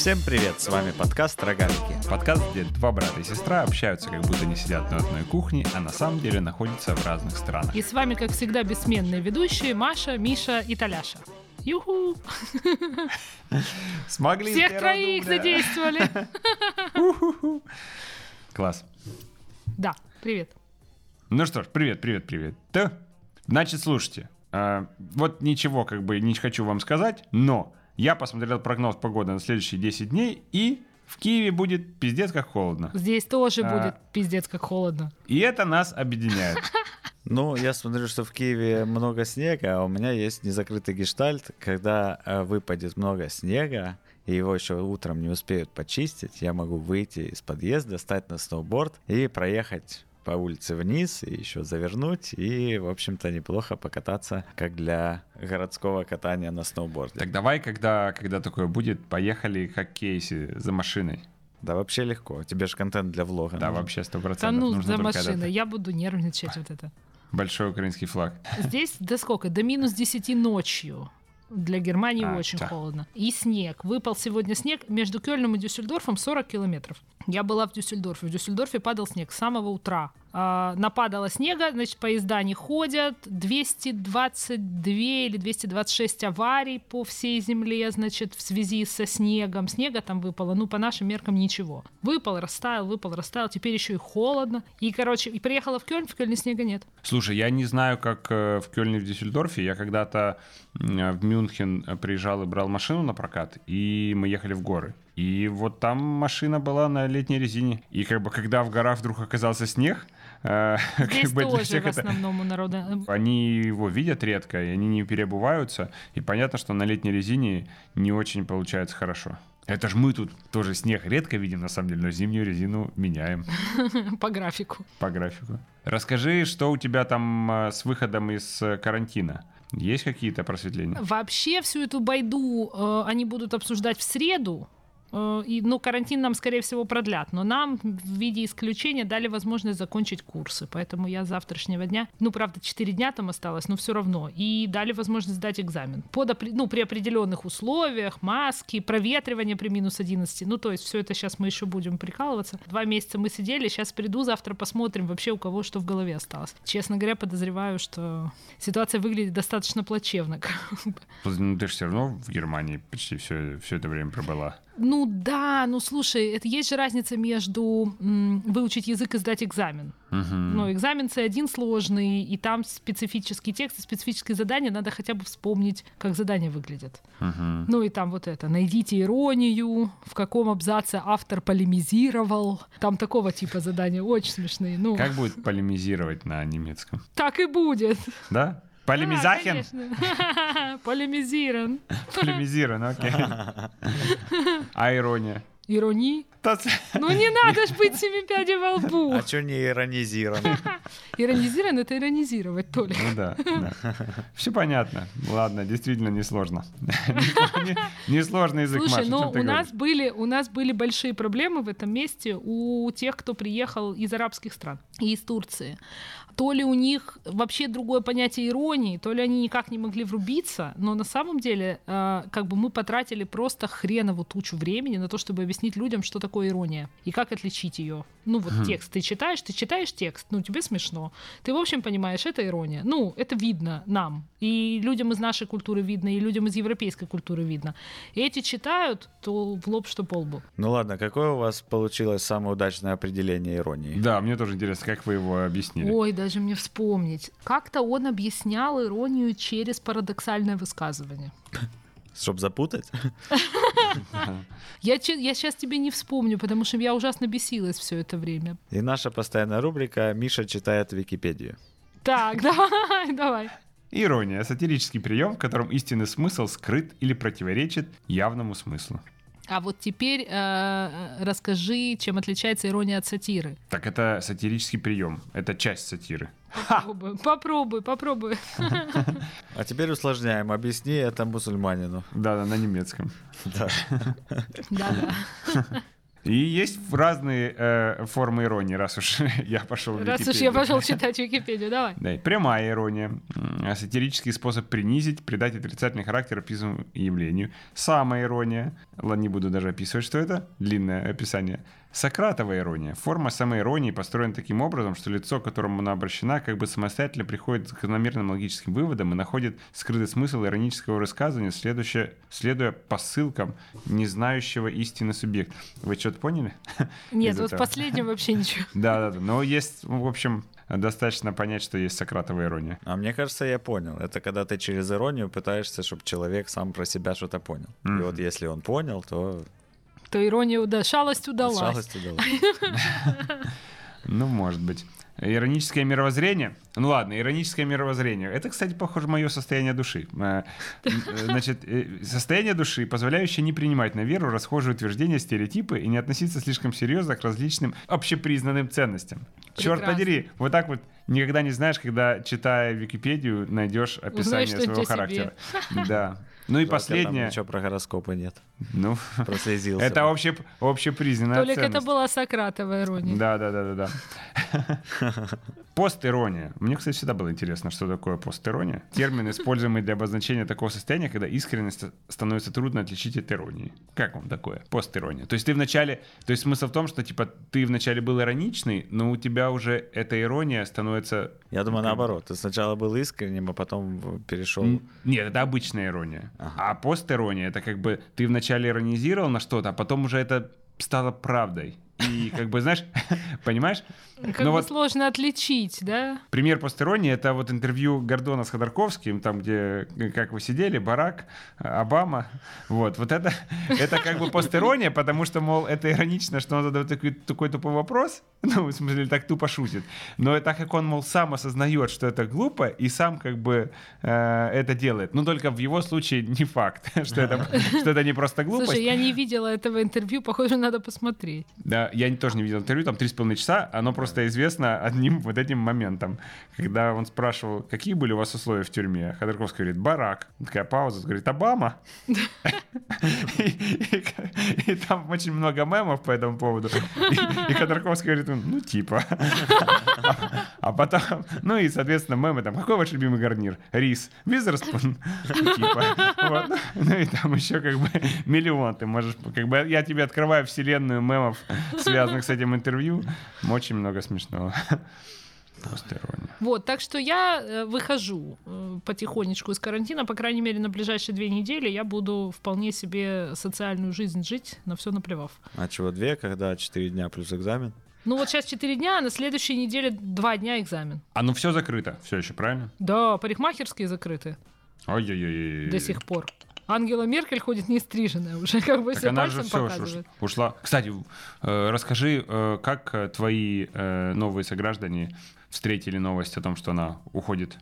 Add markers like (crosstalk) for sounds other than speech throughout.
Всем привет, с вами подкаст «Рогалики». Подкаст, где два брата и сестра общаются, как будто не сидят на одной кухне, а на самом деле находятся в разных странах. И с вами, как всегда, бессменные ведущие Маша, Миша и Таляша. Юху! Смогли Всех троих задействовали. Класс. Да, привет. Ну что ж, привет, привет, привет. Да? Значит, слушайте, а, вот ничего как бы не хочу вам сказать, но я посмотрел прогноз погоды на следующие 10 дней, и в Киеве будет пиздец как холодно. Здесь тоже А. будет пиздец как холодно. И это нас объединяет. (laughs) Ну, я смотрю, что в Киеве много снега, а у меня есть незакрытый гештальт. Когда э, выпадет много снега, и его еще утром не успеют почистить, я могу выйти из подъезда, встать на сноуборд и проехать по улице вниз, и еще завернуть, и, в общем-то, неплохо покататься, как для городского катания на сноуборде. Так давай, когда, когда такое будет, поехали как кейси за машиной. Да вообще легко, тебе же контент для влога. Да, нужен. вообще сто процентов. Да ну, Нужно за машиной. Я буду нервничать вот это. Большой украинский флаг. Здесь до сколько? До минус 10 ночью. Для Германии А, очень да. холодно. И снег. Выпал сегодня снег между Кёльном и Дюссельдорфом 40 километров. Я была в Дюссельдорфе. В Дюссельдорфе падал снег с самого утра. А, нападало снега, значит, поезда не ходят. 222 или 226 аварий по всей земле, значит, в связи со снегом. Снега там выпало, ну, по нашим меркам ничего. Выпал, растаял, выпал, растаял. Теперь еще и холодно. И, короче, и приехала в Кёльн, в Кёльне снега нет. Слушай, я не знаю, как э, в Кёльне в Дюссельдорфе. Я когда-то м, в Мюнхен э, приезжал и брал машину на прокат, и мы ехали в горы. И вот там машина была на летней резине. И как бы когда в горах вдруг оказался снег, э, (laughs) Здесь как бы тоже всех в основном у народа. Они его видят редко, и они не переобуваются. И понятно, что на летней резине не очень получается хорошо. Это ж мы тут тоже снег редко видим, на самом деле, но зимнюю резину меняем (laughs) по графику. по графику. Расскажи, что у тебя там э, с выходом из э, карантина? Есть какие-то просветления? Вообще всю эту байду э, они будут обсуждать в среду. Э, и, ну, карантин нам, скорее всего, продлят. Но нам в виде исключения дали возможность закончить курсы. Поэтому я с завтрашнего дня, ну, правда, 4 дня там осталось, но все равно. И дали возможность сдать экзамен. Под, ну, при определенных условиях, маски, проветривание при минус 11. Ну, то есть все это сейчас мы еще будем прикалываться. Два месяца мы сидели, сейчас приду, завтра посмотрим вообще у кого что в голове осталось. Честно говоря, подозреваю, что ситуация выглядит достаточно плачевно. Ну, ты же все равно в Германии почти все, все это время пробыла. Ну да, ну слушай, это есть же разница между м, выучить язык и сдать экзамен. Мгм. Ну, экзамен C1 сложный, и там специфический текст и специфические задания, надо хотя бы вспомнить, как задания выглядят. Мгм. Ну и там вот это, найдите иронию, в каком абзаце автор полемизировал. Там такого типа задания, очень смешные. Ну, Как будет полемизировать на немецком? так и будет. Да? Да, Полемизахен? конечно. (laughs) Полемизирован. Полемизирован, окей. А ирония? Ц- Ну не надо ж быть семи пядей во лбу. А чё не иронизировано? (laughs) Иронизирован — это иронизировать, Толя. Ну да, Все понятно. Ладно, действительно несложно. Не- (laughs) Несложный язык, Слушай, Маша, ну чё ты у нас были у нас были большие проблемы в этом месте у тех, кто приехал из арабских стран и из Турции. То ли у них вообще другое понятие иронии, то ли они никак не могли врубиться, но на самом деле э, как бы мы потратили просто хренову тучу времени на то, чтобы объяснить людям, что такое ирония и как отличить ее. Ну вот текст ты читаешь, ты читаешь текст, ну тебе смешно, ты в общем понимаешь, это ирония. Ну это видно нам и людям из нашей культуры видно, и людям из европейской культуры видно. И эти читают, то в лоб, что по лбу. Ну ладно, какое у вас получилось самое удачное определение иронии? Да, мне тоже интересно, как вы его объяснили. Ой, даже мне вспомнить. Как-то он объяснял иронию через парадоксальное высказывание. Чтоб запутать? Я, че- я сейчас тебе не вспомню, потому что я ужасно бесилась все это время. И наша постоянная рубрика «Миша читает Википедию». Так, (laughs) давай, давай. Ирония – сатирический прием, в котором истинный смысл скрыт или противоречит явному смыслу. А вот теперь э, расскажи, чем отличается ирония от сатиры. Так это сатирический прием, это часть сатиры. Попробуй, попробуй, попробуй. (laughs) А теперь усложняем. Объясни это мусульманину. Да, да, на немецком. Да. Да-да. (laughs) И есть разные э, формы иронии, раз уж (laughs) я пошел в Раз уж я пошел читать Википедию, давай. Да, прямая ирония. М, Сатирический способ принизить, придать отрицательный характер описанному явлению. Самая ирония. Ладно, не буду даже описывать, что это. Длинное описание. Сократова ирония. Форма самоиронии построена таким образом, что лицо, к которому она обращена, как бы самостоятельно приходит к закономерным логическим выводам и находит скрытый смысл иронического высказывания, следующее, следуя посылкам не знающего истины субъекта. Вы что-то поняли? (laughs) Нет, вот последнем вообще ничего. (laughs) Да, да, да. Но есть, в общем, достаточно понять, что есть Сократова ирония. А мне кажется, я понял. Это когда ты через иронию пытаешься, чтобы человек сам про себя что-то понял. И вот если он понял, то То ирония, да, шалость удалась. шалость удалась. (laughs) Ну, может быть. Ироническое мировоззрение. Ну ладно, ироническое мировоззрение. Это, кстати, похоже, мое состояние души. Э, Значит, э, состояние души, позволяющее не принимать на веру расхожие утверждения, стереотипы и не относиться слишком серьезно к различным общепризнанным ценностям. Черт Прекрасно. подери, вот так вот никогда не знаешь, когда, читая Википедию, найдешь описание что-нибудь своего о себе. характера. Да. Ну и Жалко, там последнее. Ничего про гороскопы нет. Ну, Прослезился. это обще, общепризнанная Толик, это ценность. была Сократова ирония. Да, да, да, да, да. (laughs) Постирония. Мне, кстати, всегда было интересно, что такое постирония. Термин, используемый для обозначения такого состояния, когда искренность становится трудно отличить от иронии. Как вам такое? Постирония. То есть ты вначале... То есть смысл в том, что, типа, ты вначале был ироничный, но у тебя уже эта ирония становится... Я думаю, наоборот. Ты сначала был искренним, а потом перешел... Нет, это обычная ирония. Ага. А постирония это как бы ты вначале иронизировал на что-то, а потом уже это стало правдой. И как бы, знаешь, (laughs) понимаешь? Как Ну бы вот сложно отличить, да? пример постиронии — это вот интервью Гордона с Ходорковским, там, где э, как вы сидели, Барак, Обама. Вот, вот это, (laughs) это как бы постирония, потому что, мол, это иронично, что он задает такой, такой тупой вопрос, (laughs) ну, в смысле, так тупо шутит. Но так как он, мол, сам осознает, что это глупо, и сам как бы э, это делает. Ну, только в его случае не факт, что это, что это не просто глупость. Слушай, я не видела этого интервью, похоже, надо посмотреть. Да, я тоже не видел интервью, там три с половиной часа, оно просто известно одним вот этим моментом, когда он спрашивал, какие были у вас условия в тюрьме. Ходорковский говорит, барак. Такая пауза, говорит, Обама. (laughs) И там очень много мемов по этому поводу. И- Ходорковский говорит, ну, типа. А потом, ну и, соответственно, мемы там, какой ваш любимый гарнир? Рис. Визерспун? Типа. Ну и там еще как бы миллион. Ты можешь, как бы, я тебе открываю вселенную мемов, связанных с этим интервью. Очень много смешного. Вот, так что я э, выхожу э, потихонечку из карантина, по крайней мере, на ближайшие две недели я буду вполне себе социальную жизнь жить, на все наплевав. А чего две, когда четыре дня плюс экзамен? Ну вот сейчас 4 дня, а на следующей неделе 2 дня экзамен. А ну все закрыто, все еще, правильно? Да, парикмахерские закрыты Ой-ой-ой. до сих пор. Ангела Меркель ходит не стриженная уже, (laughs) как бы Так все она же пальцем все показывает. ушла. Кстати, э, расскажи, э, как твои э, новые сограждане встретили новость о том, что она уходит?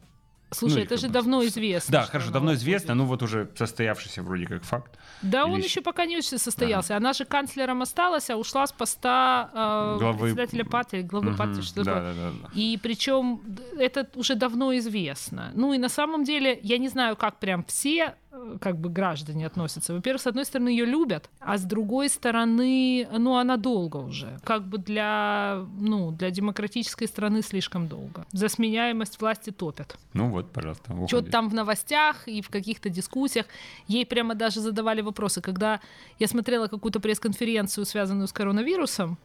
Слушай, Ну, это же бы- давно известно. Да, хорошо, давно уходит. известно, ну вот уже состоявшийся вроде как факт. Да, он Или еще щ- пока не очень состоялся. Она же канцлером осталась, а ушла с поста э, Главы- председателя партии, главы партии, Мгм, что да, такое. да, да, да. И причем это уже давно известно. Ну и на самом деле я не знаю, как прям все как бы граждане относятся. Во-первых, с одной стороны ее любят, а с другой стороны, ну она долго уже. Как бы для, ну, для демократической страны слишком долго. За сменяемость власти топят. Ну вот, пожалуйста, Что-то там в новостях и в каких-то дискуссиях. Ей прямо даже задавали вопросы. Когда я смотрела какую-то пресс-конференцию, связанную с коронавирусом,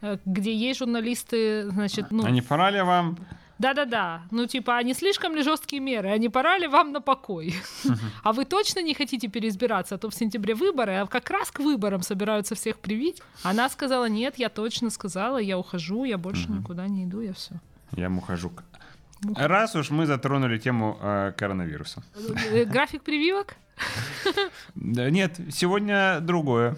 э, где ей журналисты, значит, ну... А не пора ли вам? Да-да-да. Ну, типа, а не слишком ли жесткие меры? А не пора ли вам на покой? А вы точно не хотите переизбираться? А то в сентябре выборы, а как раз к выборам собираются всех привить. Она сказала, нет, я точно сказала, я ухожу, я больше никуда не иду, я все. Я мухожу. Раз уж мы затронули тему э, коронавируса. Э, График прививок? Нет, сегодня другое.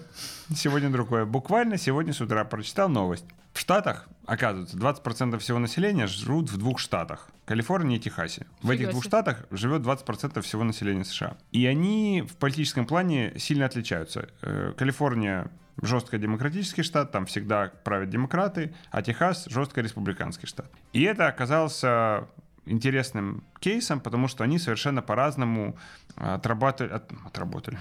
Сегодня другое. Буквально сегодня с утра прочитал новость. В Штатах, оказывается, 20% всего населения живут в двух штатах. Калифорнии и Техасе. В этих двух штатах живет 20% всего населения США. И они в политическом плане сильно отличаются. Э, Калифорния жестко демократический штат, там всегда правят демократы, а Техас жестко республиканский штат. И это оказался интересным кейсом, потому что они совершенно по-разному отрабатывали, от, отработали.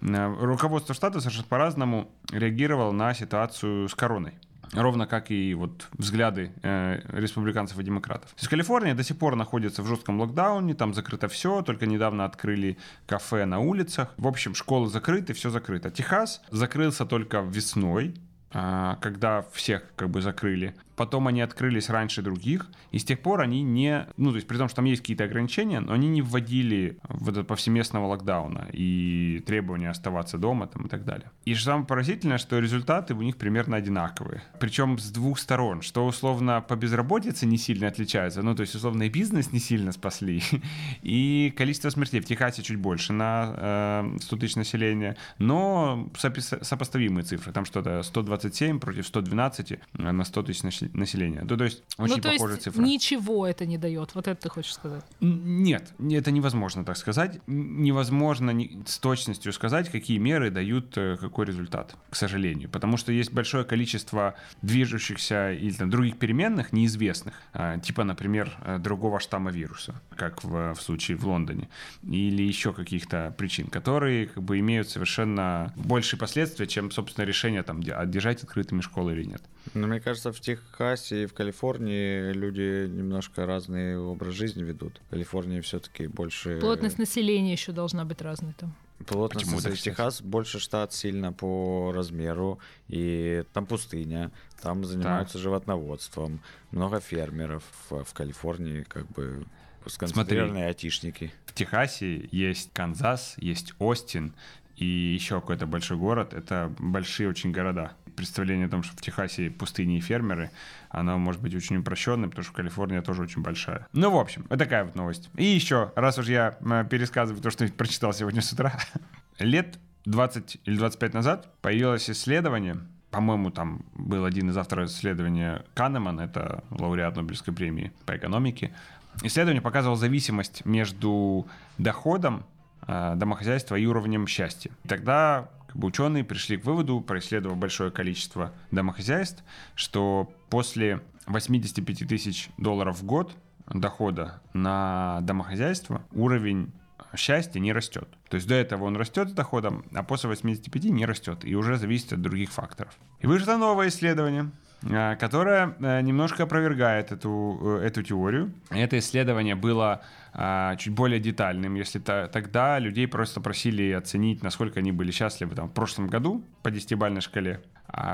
(laughs) Руководство штата совершенно по-разному реагировало на ситуацию с короной ровно как и вот взгляды э, республиканцев и демократов. То есть Калифорния до сих пор находится в жестком локдауне, там закрыто все, только недавно открыли кафе на улицах. В общем, школы закрыты, все закрыто. Техас закрылся только весной, э, когда всех как бы закрыли потом они открылись раньше других, и с тех пор они не, ну, то есть при том, что там есть какие-то ограничения, но они не вводили в этот повсеместного локдауна и требования оставаться дома там и так далее. И что самое поразительное, что результаты у них примерно одинаковые. Причем с двух сторон, что условно по безработице не сильно отличается, ну, то есть условно и бизнес не сильно спасли, (laughs) и количество смертей в Техасе чуть больше на э, 100 тысяч населения, но сопоставимые цифры, там что-то 127 против 112 на 100 тысяч населения. Ну, то есть очень ну, то похожая есть цифра. Ничего это не дает. Вот это ты хочешь сказать? Нет, это невозможно так сказать. Невозможно с точностью сказать, какие меры дают э, какой результат, к сожалению. Потому что есть большое количество движущихся или там, других переменных, неизвестных. А, типа, например, э, другого штамма вируса, как в, в случае в Лондоне. Или еще каких-то причин, которые как бы имеют совершенно большие последствия, чем, собственно, решение там, держать открытыми школы или нет. Ну, мне кажется, в Техасе и в Калифорнии люди немножко разный образ жизни ведут. В Калифорнии все-таки больше... Плотность населения еще должна быть разной там. Плотность Почему населения. Техас больше штат сильно по размеру, и там пустыня, там занимаются так. животноводством, много фермеров. В Калифорнии как бы сконцентрированные айтишники. В Техасе есть Канзас, есть Остин, и еще какой-то большой город. Это большие очень города представление о том, что в Техасе пустыни и фермеры, оно может быть очень упрощенным, потому что Калифорния тоже очень большая. Ну, в общем, вот такая вот новость. И еще, раз уж я э, пересказываю то, что (laughs) прочитал сегодня с утра, (laughs) лет 20 или 25 назад появилось исследование, по-моему, там был один из авторов исследования Канеман, это лауреат Нобелевской премии по экономике. Исследование показывало зависимость между доходом э, домохозяйства и уровнем счастья. Тогда как бы ученые пришли к выводу, происследовав большое количество домохозяйств, что после 85 тысяч долларов в год дохода на домохозяйство уровень счастья не растет. То есть до этого он растет с доходом, а после 85 не растет и уже зависит от других факторов. И вышло новое исследование, а, которое э, немножко опровергает эту, э, эту теорию. Это исследование было а, чуть более детальным, если то, тогда людей просто просили оценить, насколько они были счастливы там, в прошлом году по десятибалльной шкале,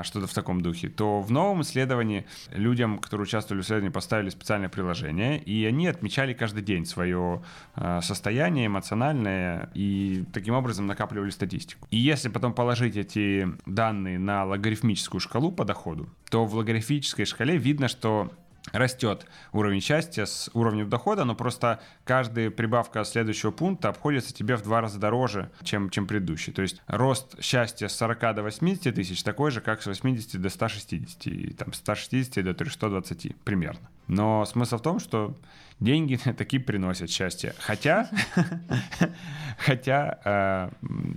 что-то в таком духе, то в новом исследовании людям, которые участвовали в исследовании, поставили специальное приложение, и они отмечали каждый день свое а, состояние эмоциональное, и таким образом накапливали статистику. И если потом положить эти данные на логарифмическую шкалу по доходу, то в логарифмической шкале видно, что растет уровень счастья с уровнем дохода, но просто каждая прибавка следующего пункта обходится тебе в два раза дороже, чем, чем предыдущий. То есть рост счастья с 40 до 80 тысяч такой же, как с 80 до 160, и там, с 160 до 320 примерно. Но смысл в том, что деньги (laughs) такие приносят счастье. Хотя, (laughs) хотя э,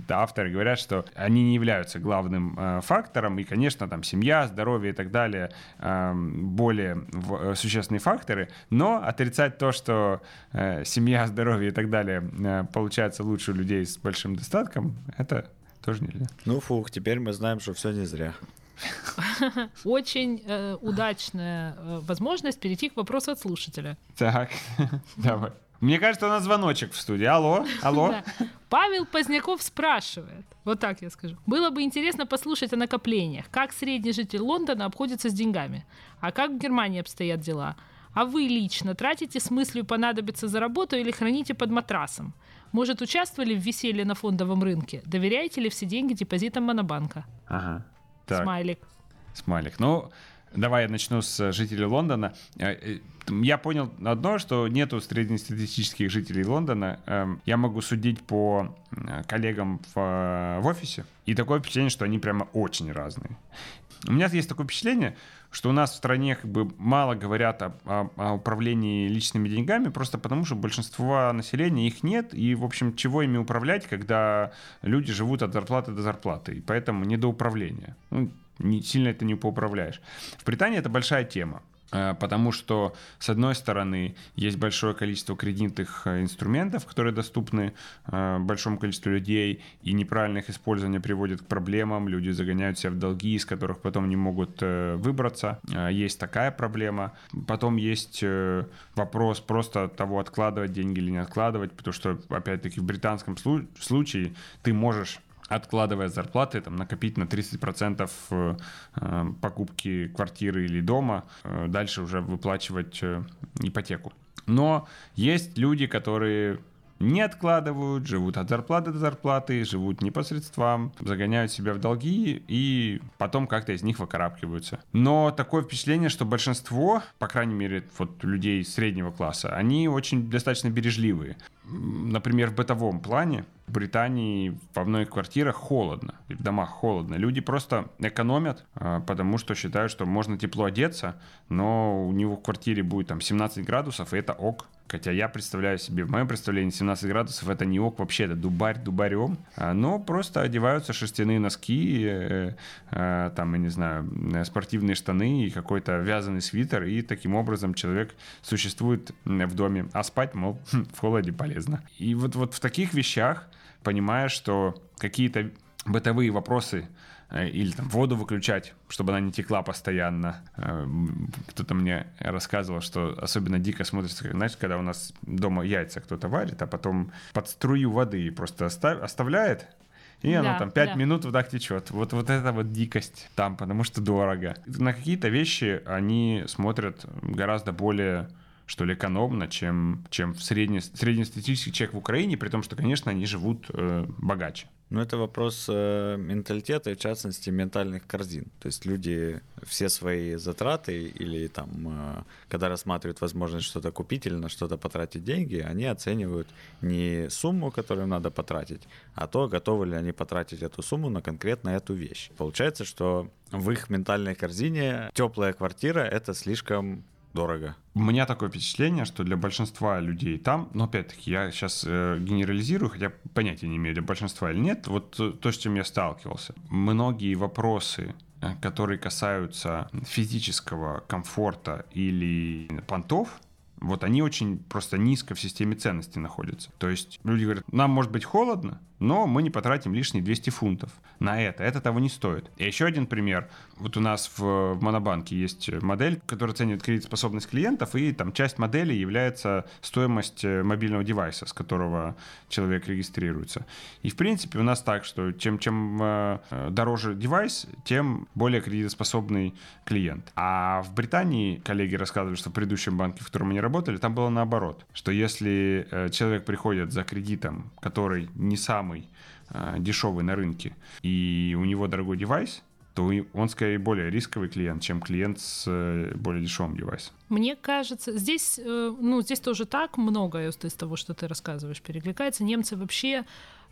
авторы говорят, что они не являются главным э, фактором, и, конечно, там семья, здоровье и так далее э, более существенные факторы, но отрицать то, что семья, (laughs) здоровье и так далее получается лучше у людей с большим достатком, это тоже нельзя. Ну, фух, теперь мы знаем, что все не зря. (laughs) Очень э, удачная э, возможность перейти к вопросу от слушателя. Так, (laughs) давай. Мне кажется, у нас звоночек в студии. Алло, (laughs) алло. Да. Павел Поздняков спрашивает, вот так я скажу. Было бы интересно послушать о накоплениях. Как средний житель Лондона обходится с деньгами? А как в Германии обстоят дела? А вы лично тратите с мыслью понадобиться за работу или храните под матрасом? Может, участвовали в веселье на фондовом рынке? Доверяете ли все деньги депозитам Монобанка? Ага. Так. Смайлик. Смайлик. Ну, давай я начну с жителей Лондона. Э, э, я понял одно, что нету среднестатистических жителей Лондона. Эм, я могу судить по э, коллегам в, в офисе. И такое впечатление, что они прямо очень разные. У меня есть такое впечатление, что у нас в стране как бы мало говорят о, о, о управлении личными деньгами, просто потому что большинство населения их нет, и, в общем, чего ими управлять, когда люди живут от зарплаты до зарплаты, и поэтому не до управления. Ну, не, сильно это не поуправляешь. В Британии это большая тема. Э, потому что, с одной стороны, есть большое количество кредитных э, инструментов, которые доступны э, большому количеству людей, и неправильное их использование приводит к проблемам, люди загоняют себя в долги, из которых потом не могут выбраться. Есть такая проблема. Потом есть вопрос просто того, откладывать деньги или не откладывать, потому что, опять-таки, в британском случае ты можешь откладывая зарплаты, там, накопить на 30% э, э, покупки квартиры или дома, э, дальше уже выплачивать ипотеку. Но есть люди, которые не откладывают, живут от зарплаты до зарплаты, живут непосредством, загоняют себя в долги и потом как-то из них выкарабкиваются. Но такое впечатление, что большинство, по крайней мере, вот людей среднего класса, они очень достаточно бережливые. Например, в бытовом плане в Британии во многих квартирах холодно, в домах холодно. Люди просто экономят, а, потому что считают, что можно тепло одеться, но у него в квартире будет там 17 градусов, и это ок. Хотя я представляю себе, в моем представлении 17 градусов это не ок вообще, это дубарь дубарем. А, но просто одеваются шерстяные носки, э, э, там, я не знаю, спортивные штаны и какой-то вязаный свитер, и таким образом человек существует в доме. А спать, мол, (laughs) в холоде полезно. И вот, вот в таких вещах понимая, что какие-то бытовые вопросы э, или там воду выключать, чтобы она не текла постоянно. Э, кто-то мне рассказывал, что особенно дико смотрится, знаешь, когда у нас дома яйца кто-то варит, а потом под струю воды просто оставляет, и оно да, там 5 да. минут вот так течет. Вот, вот это вот дикость там, потому что дорого. На какие-то вещи они смотрят гораздо более что ли, экономно, чем, чем в средне, среднестатистический человек в Украине, при том, что, конечно, они живут э, богаче. Ну, это вопрос э, менталитета и, в частности, ментальных корзин. То есть люди все свои затраты или там, э, когда рассматривают возможность что-то купить или на что-то потратить деньги, они оценивают не сумму, которую надо потратить, а то, готовы ли они потратить эту сумму на конкретно эту вещь. Получается, что в их ментальной корзине теплая квартира — это слишком дорого. У меня такое впечатление, что для большинства людей там, но опять-таки я сейчас э, генерализирую, хотя понятия не имею, для большинства или нет, вот то, с чем я сталкивался. Многие вопросы, э, которые касаются физического комфорта или понтов, вот они очень просто низко в системе ценностей находятся. То есть люди говорят, нам может быть холодно, но мы не потратим лишние 200 фунтов на это. Это того не стоит. И еще один пример. Вот у нас в, Монобанке есть модель, которая ценит кредитоспособность клиентов, и там часть модели является стоимость э, мобильного девайса, с которого человек регистрируется. И в принципе у нас так, что чем, чем э, дороже девайс, тем более кредитоспособный клиент. А в Британии коллеги рассказывали, что в предыдущем банке, в котором они работали, там было наоборот, что если э, человек приходит за кредитом, который не самый самый э, дешевый на рынке, и у него дорогой девайс, то он скорее более рисковый клиент, чем клиент с э, более дешевым девайсом. Мне кажется, здесь, э, ну, здесь тоже так многое из того, что ты рассказываешь, перекликается. Немцы вообще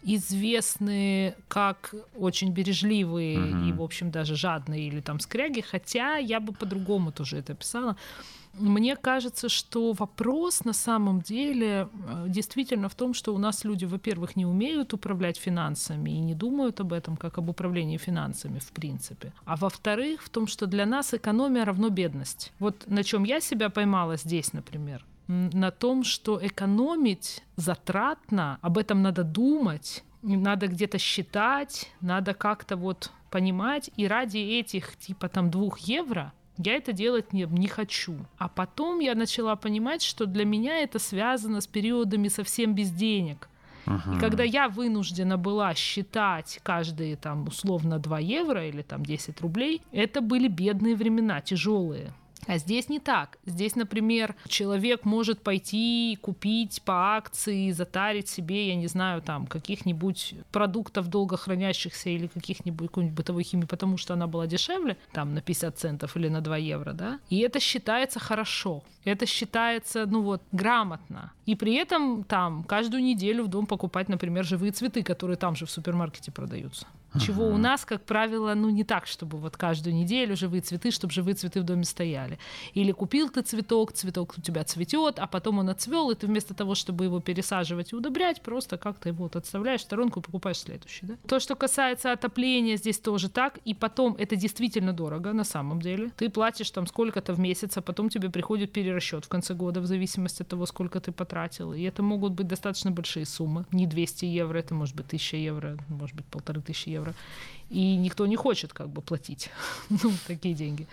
известны как очень бережливые угу. и, в общем, даже жадные или там скряги, хотя я бы по-другому тоже это писала. Мне кажется, что вопрос на самом деле э, действительно в том, что у нас люди, во-первых, не умеют управлять финансами и не думают об этом как об управлении финансами в принципе. А во-вторых, в том, что для нас экономия равно бедность. Вот на чем я себя поймала здесь, например на том, что экономить затратно, об этом надо думать, надо где-то считать, надо как-то вот понимать, и ради этих типа там двух евро я это делать не, не хочу. А потом я начала понимать, что для меня это связано с периодами совсем без денег. Uh-huh. И когда я вынуждена была считать каждые там условно 2 евро или там 10 рублей, это были бедные времена, тяжелые. А здесь не так. Здесь, например, человек может пойти купить по акции, затарить себе, я не знаю, там, каких-нибудь продуктов долго хранящихся или каких-нибудь какой-нибудь бытовой химии, потому что она была дешевле, там, на 50 центов или на 2 евро, да. И это считается хорошо. Это считается, ну вот, грамотно. И при этом там каждую неделю в дом покупать, например, живые цветы, которые там же в супермаркете продаются. Чего у нас, как правило, ну не так, чтобы вот каждую неделю живые цветы, чтобы живые цветы в доме стояли. Или купил ты цветок, цветок у тебя цветет, а потом он отцвел, и ты вместо того, чтобы его пересаживать и удобрять, просто как-то его вот отставляешь в сторонку и покупаешь следующий. Да? То, что касается отопления, здесь тоже так. И потом это действительно дорого на самом деле. Ты платишь там сколько-то в месяц, а потом тебе приходит перерасчет в конце года в зависимости от того, сколько ты потратил. И это могут быть достаточно большие суммы. Не 200 евро, это может быть 1000 евро, может быть полторы тысячи евро. И никто не хочет как бы платить (laughs) ну, такие деньги.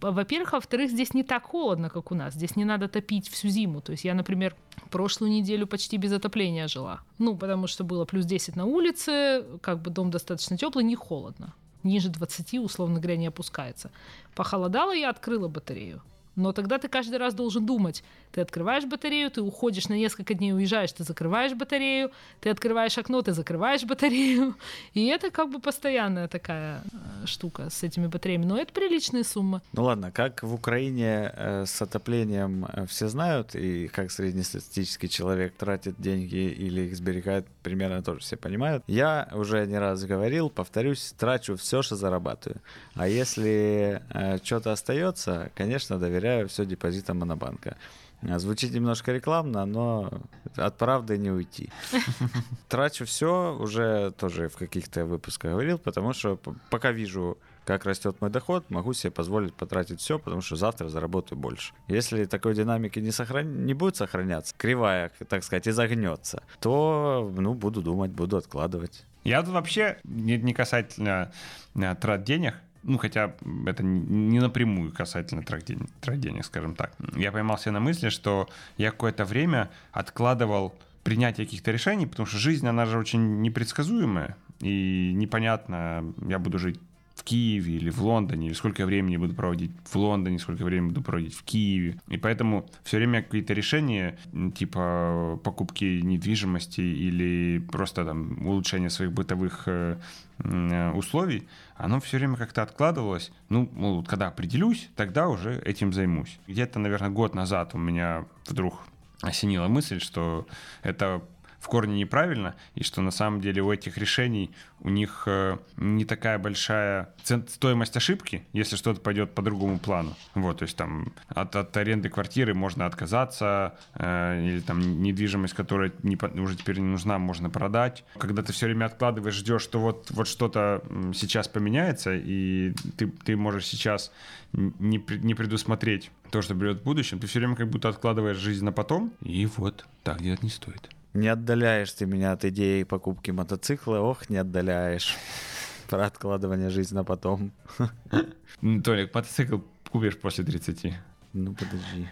Во-первых, а во-вторых, здесь не так холодно, как у нас. Здесь не надо топить всю зиму. То есть я, например, прошлую неделю почти без отопления жила. Ну, потому что было плюс 10 на улице, как бы дом достаточно теплый, не холодно. Ниже 20, условно говоря, не опускается. Похолодало, я открыла батарею. Но тогда ты каждый раз должен думать. Ты открываешь батарею, ты уходишь на несколько дней, уезжаешь, ты закрываешь батарею, ты открываешь окно, ты закрываешь батарею. (laughs) И это как бы постоянная такая э, штука с этими батареями. Но это приличные суммы. Ну ладно, как в Украине э, с отоплением э, все знают, и как среднестатистический человек тратит деньги или их сберегает, примерно тоже все понимают. Я уже не раз говорил, повторюсь, трачу все, что зарабатываю. А если что-то остается, конечно, доверяю доверяю все депозитам Монобанка. А, звучит немножко рекламно, но от правды не уйти. (laughs) Трачу все, уже тоже в каких-то выпусках говорил, потому что пока вижу, как растет мой доход, могу себе позволить потратить все, потому что завтра заработаю больше. Если такой динамики не, сохран... не будет сохраняться, кривая, так сказать, изогнется, то ну, буду думать, буду откладывать. Я тут вообще не, не касательно э, трат денег, ну, хотя это не напрямую касательно трат денег, трат денег, скажем так. Я поймался на мысли, что я какое-то время откладывал принятие каких-то решений, потому что жизнь, она же очень непредсказуемая, и непонятно, я буду жить в Киеве или в Лондоне, или сколько времени буду проводить в Лондоне, сколько времени буду проводить в Киеве. И поэтому все время какие-то решения, типа покупки недвижимости или просто там улучшения своих бытовых э, э, условий, оно все время как-то откладывалось. Ну, мол, когда определюсь, тогда уже этим займусь. Где-то, наверное, год назад у меня вдруг осенила мысль, что это в корне неправильно, и что на самом деле у этих решений у них э, не такая большая стоимость ошибки, если что-то пойдет по другому плану. Вот, то есть там от, от аренды квартиры можно отказаться, э, или там недвижимость, которая не, уже теперь не нужна, можно продать. Когда ты все время откладываешь, ждешь, что вот, вот что-то сейчас поменяется, и ты, ты можешь сейчас не, не предусмотреть то, что придет в будущем, ты все время как будто откладываешь жизнь на потом, и вот так делать не стоит. Не отдаляешь ты меня от идеи покупки мотоцикла, ох, не отдаляешь. (laughs) Про откладывание жизни на потом. (laughs) Толик, мотоцикл купишь после 30. Ну подожди.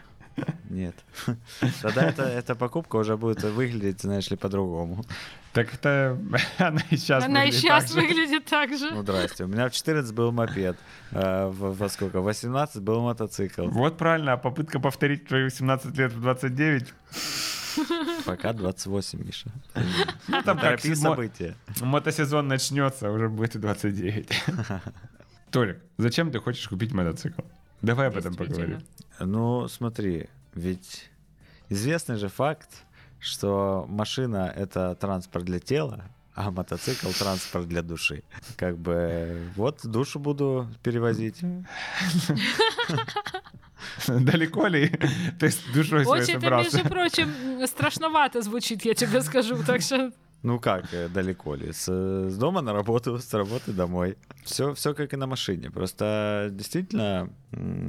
Нет. (laughs) Тогда это, эта покупка уже будет выглядеть, знаешь ли, по-другому. Так это она и сейчас Она выглядит и сейчас так же. выглядит так же. Ну, здрасте. У меня в 14 был мопед. А во, во сколько? В 18 был мотоцикл. Вот правильно, а попытка повторить твои 18 лет в 29 Пока 28, Миша. Ну, там как события. мотосезон начнется, уже будет и 29. (laughs) Толик, зачем ты хочешь купить мотоцикл? Давай об этом поговорим. Ну, смотри, ведь известный же факт, что машина — это транспорт для тела, а мотоцикл — транспорт для души. Как бы вот душу буду перевозить. (laughs) Далеко ли ты с душой своей Очень, это, собрался? между прочим, страшновато звучит, я тебе скажу. Так что Ну как э, далеко ли? С, с дома на работу, с работы домой. Все, все как и на машине. Просто действительно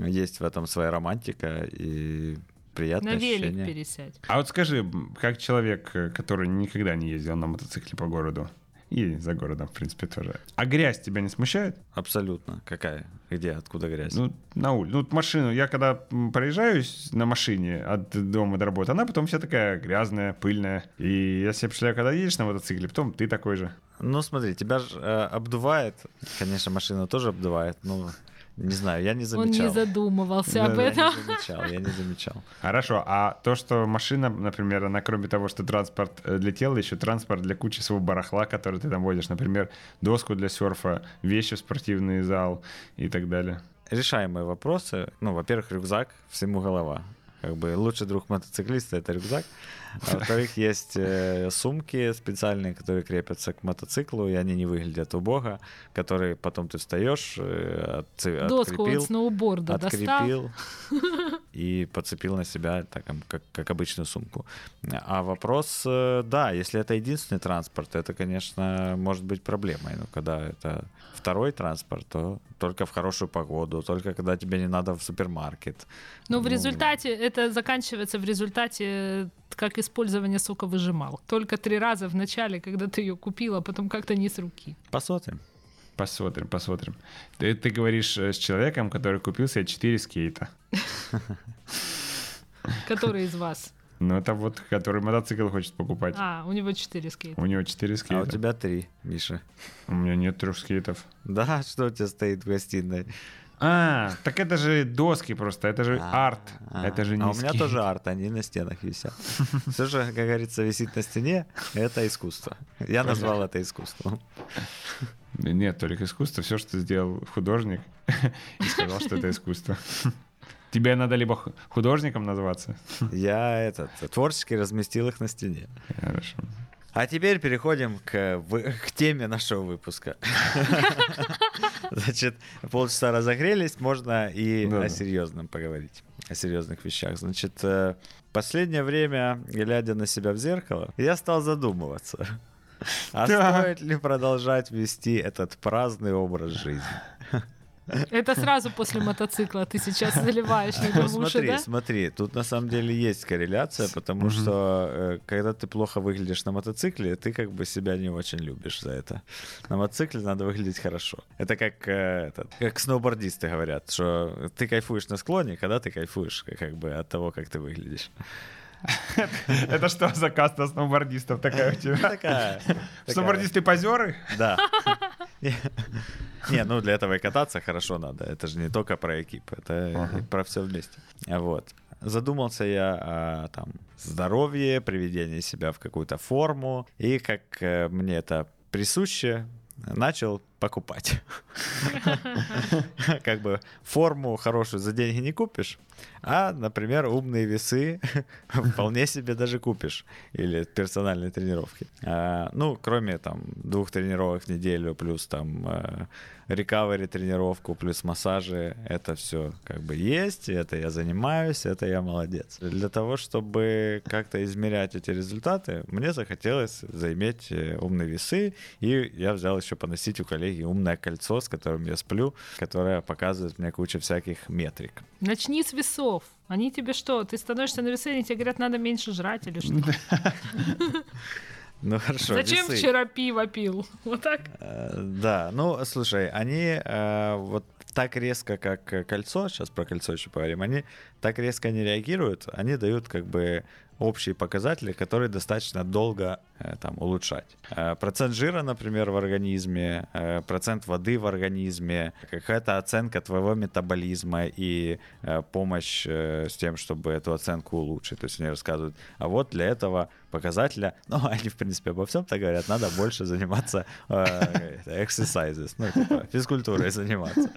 есть в этом своя романтика и приятное на велик ощущение. пересядь. А вот скажи, как человек, э, который никогда не ездил на мотоцикле по городу, и за городом, в принципе, тоже. А грязь тебя не смущает? Абсолютно. Какая? Где? Откуда грязь? Ну, на улице. Ну, машину, я когда проезжаюсь на машине от дома до работы, она потом вся такая грязная, пыльная. И я себе представляю, когда едешь на мотоцикле, потом ты такой же. Ну, смотри, тебя же э, обдувает. Конечно, машина тоже обдувает, но не знаю, я не Он замечал. не задумывался об Да, Я этом. не замечал, я не замечал. Хорошо, а то, что машина, например, она кроме того, что транспорт э, для тела, еще транспорт для кучи своего барахла, который ты там водишь, например, доску для серфа, вещи в спортивный зал и так далее. Решаемые вопросы. Ну, во-первых, рюкзак, всему голова. Как бы лучший друг мотоциклиста это рюкзак. А во-вторых, есть э, сумки специальные, которые крепятся к мотоциклу, и они не выглядят убого, которые потом ты встаешь, э, отцы- Доску от сноуборда достал. открепил и подцепил на себя, так, как, как обычную сумку. А вопрос, э, да, если это единственный транспорт, это, конечно, может быть проблемой. Но когда это второй транспорт, то только в хорошую погоду, только когда тебе не надо в супермаркет. Но в Ну, результате это заканчивается в результате как использование соковыжимал. Только три раза в начале, когда ты ее купила, потом как-то не с руки. Посмотрим. Посмотрим, посмотрим. Ты, ты говоришь э, с человеком, который купил себе 4 скейта. Который из вас? Ну, это вот, который мотоцикл хочет покупать. А, у него четыре скейта. У него 4 А скейта. у тебя три, Миша. У меня нет трех скейтов. Да, что у тебя стоит в гостиной? А, так это же доски просто, это же А, арт. а. Это же не А у меня скейт. тоже арт, они на стенах висят. (laughs) Все же, как говорится, висит на стене, это искусство. Я назвал это искусством. Нет, только искусство. Все, что сделал художник, (laughs) и сказал, что это искусство. (laughs) Тебе надо либо ху- художником называться. Я этот творчески разместил их на стене. Хорошо. А теперь переходим к, к теме нашего выпуска. (laughs) Значит, полчаса разогрелись, можно и о серьезном поговорить, о серьезных вещах. Значит, э, последнее время, глядя на себя в зеркало, я стал задумываться, а стоит ли продолжать вести этот праздный образ жизни? Это сразу после мотоцикла ты сейчас заливаешь не Ну, уши, смотри, да? смотри, тут на самом деле есть корреляция, потому Мгм. что э, когда ты плохо выглядишь на мотоцикле, ты как бы себя не очень любишь за это. На мотоцикле надо выглядеть хорошо. Это как, э, этот, как сноубордисты говорят, что ты кайфуешь на склоне, когда ты кайфуешь как бы от того, как ты выглядишь. (laughs) Это что за каста сноубордистов такая у тебя? Такая. (laughs) такая. Сноубордисты позеры? Да. (laughs) (laughs) Не, ну для этого и кататься хорошо надо. Это же не только про экип, это Ага. про все вместе. Вот. Задумался я о там, здоровье, приведении себя в какую-то форму. И как э, мне это присуще, начал покупать. (laughs) Как бы форму хорошую за деньги не купишь, а, например, умные весы (laughs) вполне себе даже купишь. Или персональные тренировки. А, Ну, кроме там двух тренировок в неделю, плюс там рекавери тренировку, плюс массажи, это все как бы есть, это я занимаюсь, это я молодец. Для того, чтобы как-то измерять эти результаты, мне захотелось заиметь э, умные весы, и я взял еще поносить у коллеги умное кольцо, с которым я сплю, которое показывает мне кучу всяких метрик. Начни с весов. Они тебе что? Ты становишься на весы, они тебе говорят, надо меньше жрать или что? Ну хорошо, Зачем весы. вчера пиво пил? Вот так? Э, Да, ну слушай, они э, вот так резко, как кольцо, сейчас про кольцо еще поговорим, они так резко не реагируют, они дают как бы общие показатели, которые достаточно долго э, там улучшать. Э, процент жира, например, в организме, э, процент воды в организме, какая-то оценка твоего метаболизма и помощь с тем, чтобы эту оценку улучшить. То есть они рассказывают, а вот для этого показателя, (laughs) ну, они, в принципе, обо всем так говорят, надо больше заниматься (laughs) exercises, ну, типа, физкультурой заниматься.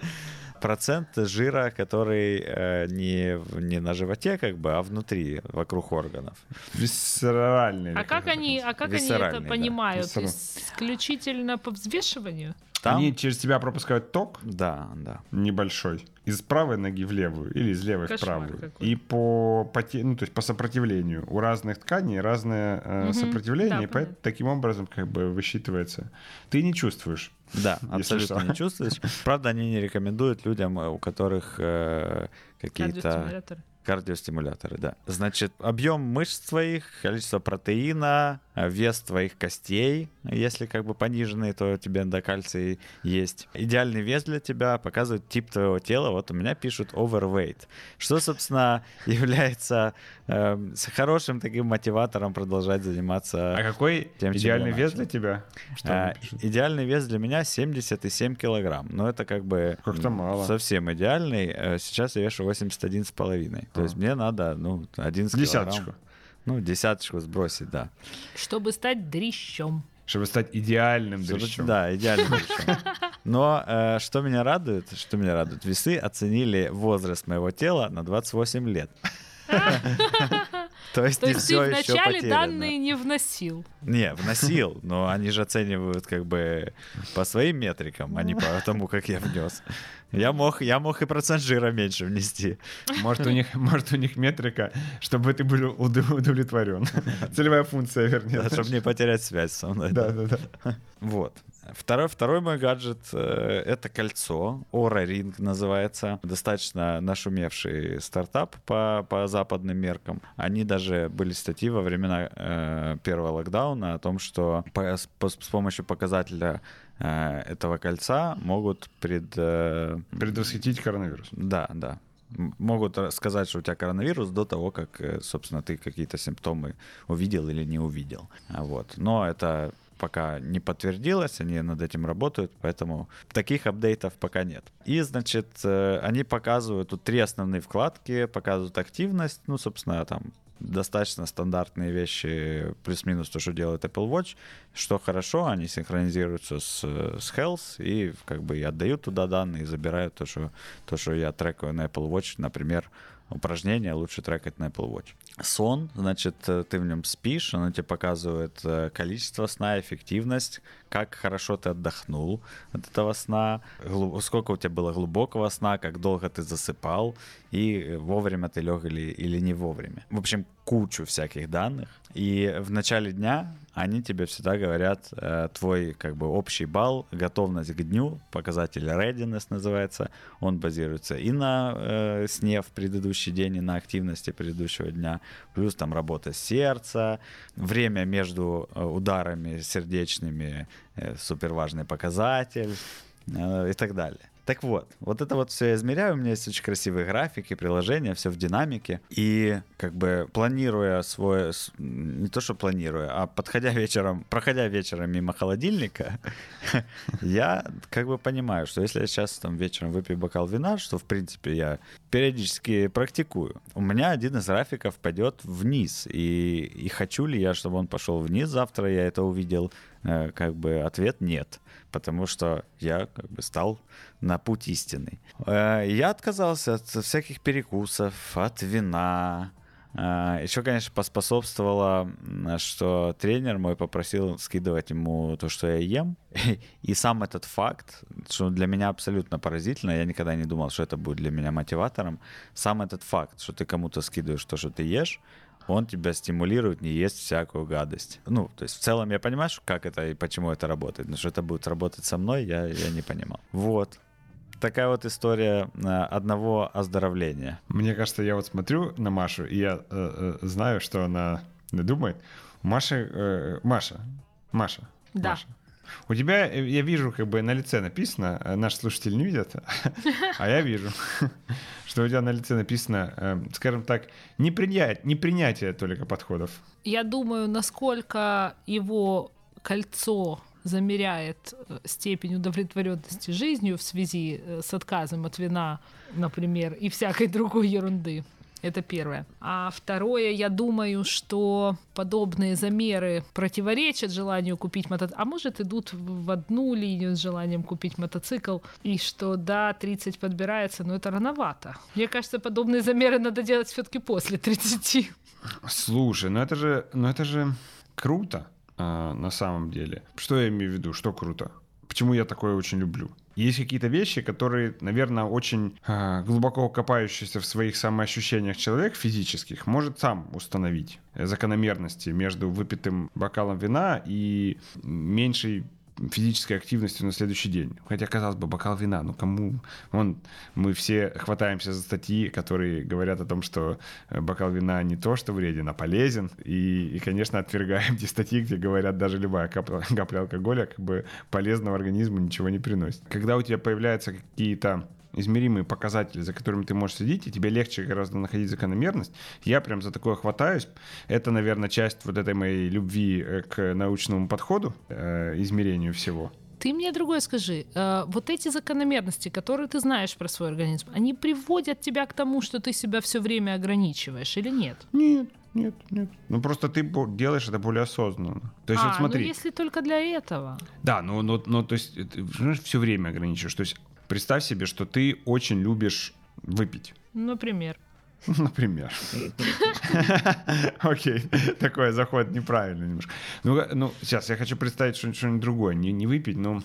Процент жира, который э, не, не на животе, как бы, а внутри, вокруг органов. Висцеральный. А как они, а как они это да. понимают? Висцерал. Исключительно по взвешиванию? Там, Они через тебя пропускают ток да, да. небольшой из правой ноги в левую или из левой в Кошмар правую. какой. И по, поте- ну, то есть по сопротивлению. У разных тканей разное э, Мгм. сопротивление, Да, и по- понятно. таким образом как бы высчитывается. Ты не чувствуешь. Да, абсолютно что. не чувствуешь. Правда, они не рекомендуют людям, э, у которых э, какие-то. Кардиостимуляторы, да. Значит, объем мышц твоих, количество протеина, э, вес твоих костей, если как бы пониженные, то тебе эндокальций есть. Идеальный вес для тебя показывает тип твоего тела. Вот у меня пишут overweight, что, собственно, (laughs) является с хорошим таким мотиватором продолжать заниматься. А какой тем, идеальный вес для тебя? Что пишут? идеальный вес для меня 77 килограмм. Но это как бы Как-то м, мало. совсем идеальный. Э, Сейчас я вешу 81 с половиной. То есть мне надо, ну, 11 Десяточку. Ну, десяточку сбросить, да. Чтобы стать дрищом. Чтобы стать идеальным Чтобы- дрыщом. Да, идеальным дрищом. Но э, что меня радует, что меня радует, весы оценили возраст моего тела на 28 лет. (laughs) То есть То не есть все ты еще вначале данные не вносил. Не, (laughs) вносил, но они же оценивают как бы по своим метрикам, а не по тому, как я внес. (laughs) Я мог, я мог и процент жира меньше внести. Может, у них, может, у них метрика, чтобы ты был уд- удовлетворен. Целевая функция, вернее. чтобы не потерять связь со мной. Да, да, да. Вот. Второй, второй мой гаджет э, это кольцо. Aura Ring называется. Достаточно нашумевший стартап по, по западным меркам. Они даже были статьи во времена э, первого локдауна о том, что по- с, по- с помощью показателя э, этого кольца могут пред, э, Предвосхитить коронавирус. да, да. Могут сказать, что у тебя коронавирус до того, как, э, собственно, ты какие-то симптомы увидел или не увидел. А Вот. Но это пока не подтвердилось, они над этим работают, поэтому таких апдейтов пока нет. И, значит, э, они показывают, тут три основные вкладки, показывают активность, ну, собственно, там достаточно стандартные вещи, плюс-минус то, что делает Apple Watch, что хорошо, они синхронизируются с, с Health и как бы и отдают туда данные, и забирают то, что, то, что я трекаю на Apple Watch, например, упражнения лучше трекать на Apple Watch. Сон, значит, э, ты в нем спишь, оно тебе показывает э, количество сна, эффективность, как хорошо ты отдохнул от этого сна, сколько у тебя было глубокого сна, как долго ты засыпал, и вовремя ты лег или, или не вовремя. В общем, кучу всяких данных. И в начале дня они тебе всегда говорят э, твой как бы общий балл, готовность к дню, показатель readiness называется. Он базируется и на э, сне в предыдущий день, и на активности предыдущего дня. Плюс там работа сердца, время между э, ударами сердечными, э, супер важный показатель э, и так далее. Так вот, вот это вот все я измеряю, у меня есть очень красивые графики, приложения, все в динамике. И как бы планируя свой, не то что планируя, а подходя вечером, проходя вечером мимо холодильника, (laughs) я как бы понимаю, что если я сейчас там вечером выпью бокал вина, что в принципе я периодически практикую, у меня один из графиков пойдет вниз. И, и хочу ли я, чтобы он пошел вниз завтра, я это увидел, как бы ответ нет, потому что я как бы стал на путь истинный. Э, Я отказался от всяких перекусов, от вина. Еще, конечно, поспособствовало, что тренер мой попросил скидывать ему то, что я ем. (laughs) И сам этот факт, что для меня абсолютно поразительно, я никогда не думал, что это будет для меня мотиватором, сам этот факт, что ты кому-то скидываешь то, что ты ешь, он тебя стимулирует не есть всякую гадость. Ну, то есть в целом я понимаю, как это и почему это работает, но что это будет работать со мной, я, я не понимал. Вот. Такая вот история э, одного оздоровления. Мне кажется, я вот смотрю на Машу, и я э, э, знаю, что она думает. У Маши... э, Маша. Маша. Да. Маша. У тебя, э, я вижу, как бы на лице написано, э, наш слушатель не видит, а я вижу, (laughs) что у тебя на лице написано, э, скажем так, непринятие, непринятие только подходов. Я думаю, насколько его кольцо замеряет степень удовлетворенности жизнью в связи с отказом от вина, например, и всякой другой ерунды. Это первое. А второе, я думаю, что подобные замеры противоречат желанию купить мотоцикл, а может идут в одну линию с желанием купить мотоцикл, и что да, 30 подбирается, но это рановато. Мне кажется, подобные замеры надо делать все-таки после 30. Слушай, ну это же, ну это же круто а, на самом деле. Что я имею в виду? Что круто? Почему я такое очень люблю? Есть какие-то вещи, которые, наверное, очень а, глубоко копающийся в своих самоощущениях человек физических может сам установить закономерности между выпитым бокалом вина и меньшей физической активностью на следующий день. Хотя, казалось бы, бокал вина, ну кому? Вон, мы все хватаемся за статьи, которые говорят о том, что э, бокал вина не то, что вреден, а полезен. И, и конечно, отвергаем те статьи, где говорят, даже любая капля, капля алкоголя как бы полезного организму ничего не приносит. Когда у тебя появляются какие-то измеримые показатели, за которыми ты можешь следить, и тебе легче гораздо находить закономерность. Я прям за такое хватаюсь. Это, наверное, часть вот этой моей любви э, к научному подходу, э, измерению всего. Ты мне другое скажи. Э, вот эти закономерности, которые ты знаешь про свой организм, они приводят тебя к тому, что ты себя все время ограничиваешь или нет? Нет, нет, нет. Ну просто ты делаешь это более осознанно. То есть а, вот смотри. ну если только для этого. Да, ну, ну, ну то есть ты все время ограничиваешь. То есть представь себе, что ты очень любишь выпить. Например. (laughs) Например. (laughs) Окей, такой заход неправильный немножко. Ну, ну, сейчас я хочу представить что-нибудь другое. Не, не выпить, но...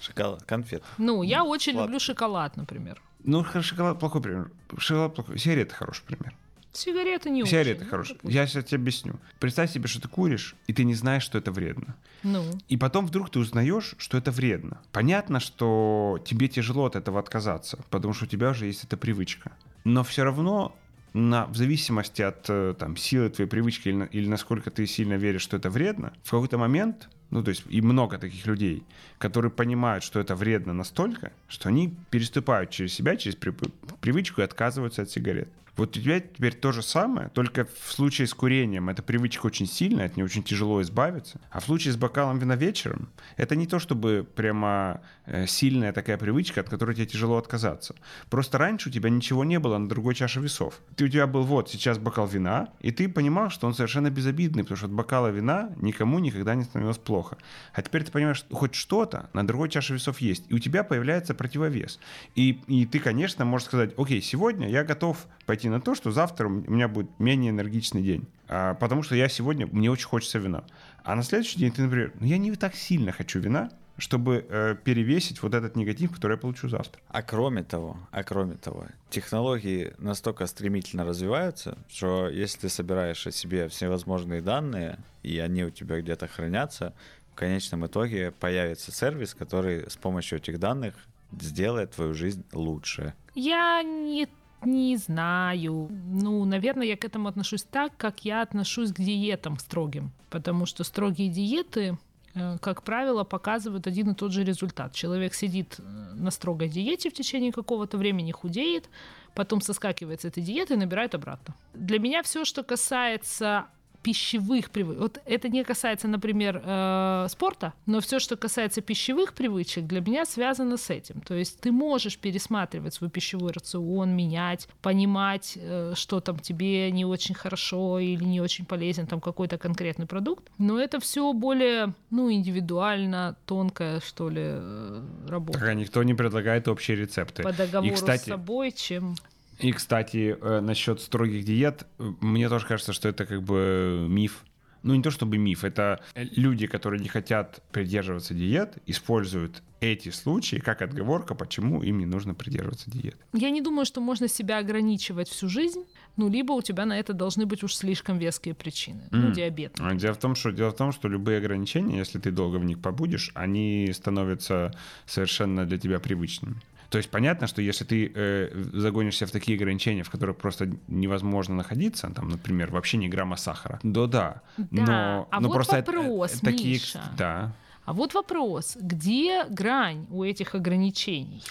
Шоколад, конфет. Ну, я очень люблю шоколад, например. Ну, шоколад плохой пример. Шоколад плохой. Сигареты хороший пример. Сигареты не Сигареты очень. ну, хорошие. допустим. Я сейчас тебе объясню. Представь себе, что ты куришь, и ты не знаешь, что это вредно. Ну, И потом вдруг ты узнаешь, что это вредно. Понятно, что тебе тяжело от этого отказаться, потому что у тебя уже есть эта привычка. Но все равно на, в зависимости от э, там, силы твоей привычки или, или насколько ты сильно веришь, что это вредно, в какой-то момент, ну то есть и много таких людей, которые понимают, что это вредно настолько, что они переступают через себя, через при- привычку и отказываются от сигарет. Вот у тебя теперь то же самое, только в случае с курением эта привычка очень сильная, от нее очень тяжело избавиться. А в случае с бокалом вина вечером, это не то чтобы прямо э, сильная такая привычка, от которой тебе тяжело отказаться. Просто раньше у тебя ничего не было на другой чаше весов. Ты, у тебя был вот сейчас бокал вина, и ты понимал, что он совершенно безобидный, потому что от бокала вина никому никогда не становилось плохо. А теперь ты понимаешь, что хоть что-то на другой чаше весов есть, и у тебя появляется противовес. И, и ты, конечно, можешь сказать, окей, сегодня я готов пойти на то, что завтра у меня будет менее энергичный день. А, потому что я сегодня, мне очень хочется вина. А на следующий день ты, например, ну я не так сильно хочу вина, чтобы э, перевесить вот этот негатив, который я получу завтра. А кроме того, а кроме того, технологии настолько стремительно развиваются, что если ты собираешь о себе всевозможные данные, и они у тебя где-то хранятся, в конечном итоге появится сервис, который с помощью этих данных сделает твою жизнь лучше. я не не знаю. Ну, наверное, я к этому отношусь так, как я отношусь к диетам строгим. Потому что строгие диеты, э, как правило, показывают один и тот же результат. Человек сидит э, на строгой диете в течение какого-то времени, худеет, потом соскакивает с этой диеты и набирает обратно. Для меня все, что касается пищевых привычек. Вот это не касается, например, э, спорта, но все, что касается пищевых привычек, для меня связано с этим. То есть ты можешь пересматривать свой пищевой рацион, менять, понимать, э, что там тебе не очень хорошо или не очень полезен там какой-то конкретный продукт, но это все более, ну, индивидуально, тонкая, что ли, э, работа. Так, а никто не предлагает общие рецепты. По договору И, кстати, с собой, чем... И, кстати, э, насчет строгих диет, э, мне тоже кажется, что это как бы миф. Ну, не то чтобы миф, это люди, которые не хотят придерживаться диет, используют эти случаи как отговорка, почему им не нужно придерживаться диет. Я не думаю, что можно себя ограничивать всю жизнь, ну, либо у тебя на это должны быть уж слишком веские причины. Ну, Мгм. диабет. А Дело в том, что дело в том, что любые ограничения, если ты долго в них побудешь, они становятся совершенно для тебя привычными. То есть понятно, что если ты э, загонишься в такие ограничения, в которых просто невозможно находиться, там, например, вообще ни грамма сахара, да, да. Да, но, а но вот просто это- вопрос, э, такие, Миша. да. А вот вопрос, где грань у этих ограничений?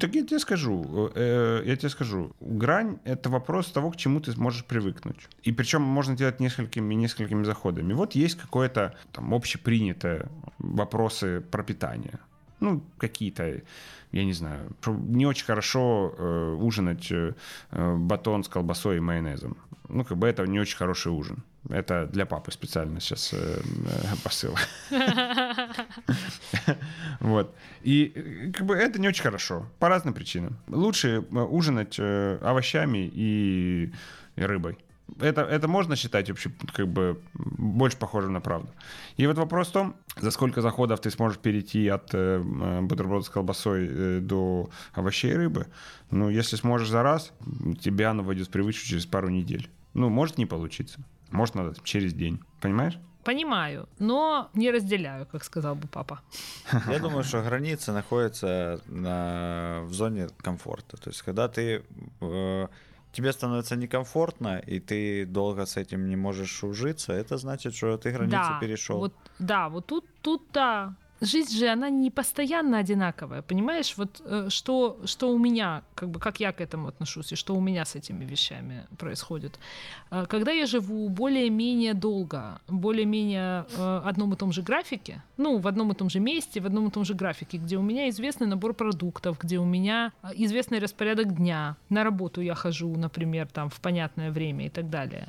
Так я тебе скажу, э, я тебе скажу, грань — это вопрос того, к чему ты сможешь привыкнуть. И причем можно делать несколькими, несколькими заходами. Вот есть какое-то там общепринятое вопросы про питание. Ну, какие-то, я не знаю, не очень хорошо э, ужинать э, э, батон с колбасой и майонезом. Ну, как бы это не очень хороший ужин. Это для папы специально сейчас э, э, посыл. (laughs) Вот. И э, как бы это не очень хорошо. По разным причинам. Лучше ужинать овощами и рыбой. Это, это можно считать вообще как бы больше похожим на правду. И вот вопрос в том, за сколько заходов ты сможешь перейти от э, бутерброда с колбасой э, до овощей и рыбы. Ну, если сможешь за раз, тебя оно войдет в привычку через пару недель. Ну, может не получиться. Может, надо через день. Понимаешь? Понимаю, но не разделяю, как сказал бы папа. Я думаю, что граница находится на, в зоне комфорта. То есть, когда ты э, тебе становится некомфортно, и ты долго с этим не можешь ужиться, это значит, что ты границу да, перешел. Вот, да, вот тут, тут да. Жизнь же, она не постоянно одинаковая, понимаешь? Вот э, что, что у меня, как бы, как я к этому отношусь, и что у меня с этими вещами происходит. Э, Когда я живу более-менее долго, более-менее э, одном и том же графике, ну, в одном и том же месте, в одном и том же графике, где у меня известный набор продуктов, где у меня известный распорядок дня, на работу я хожу, например, там, в понятное время и так далее,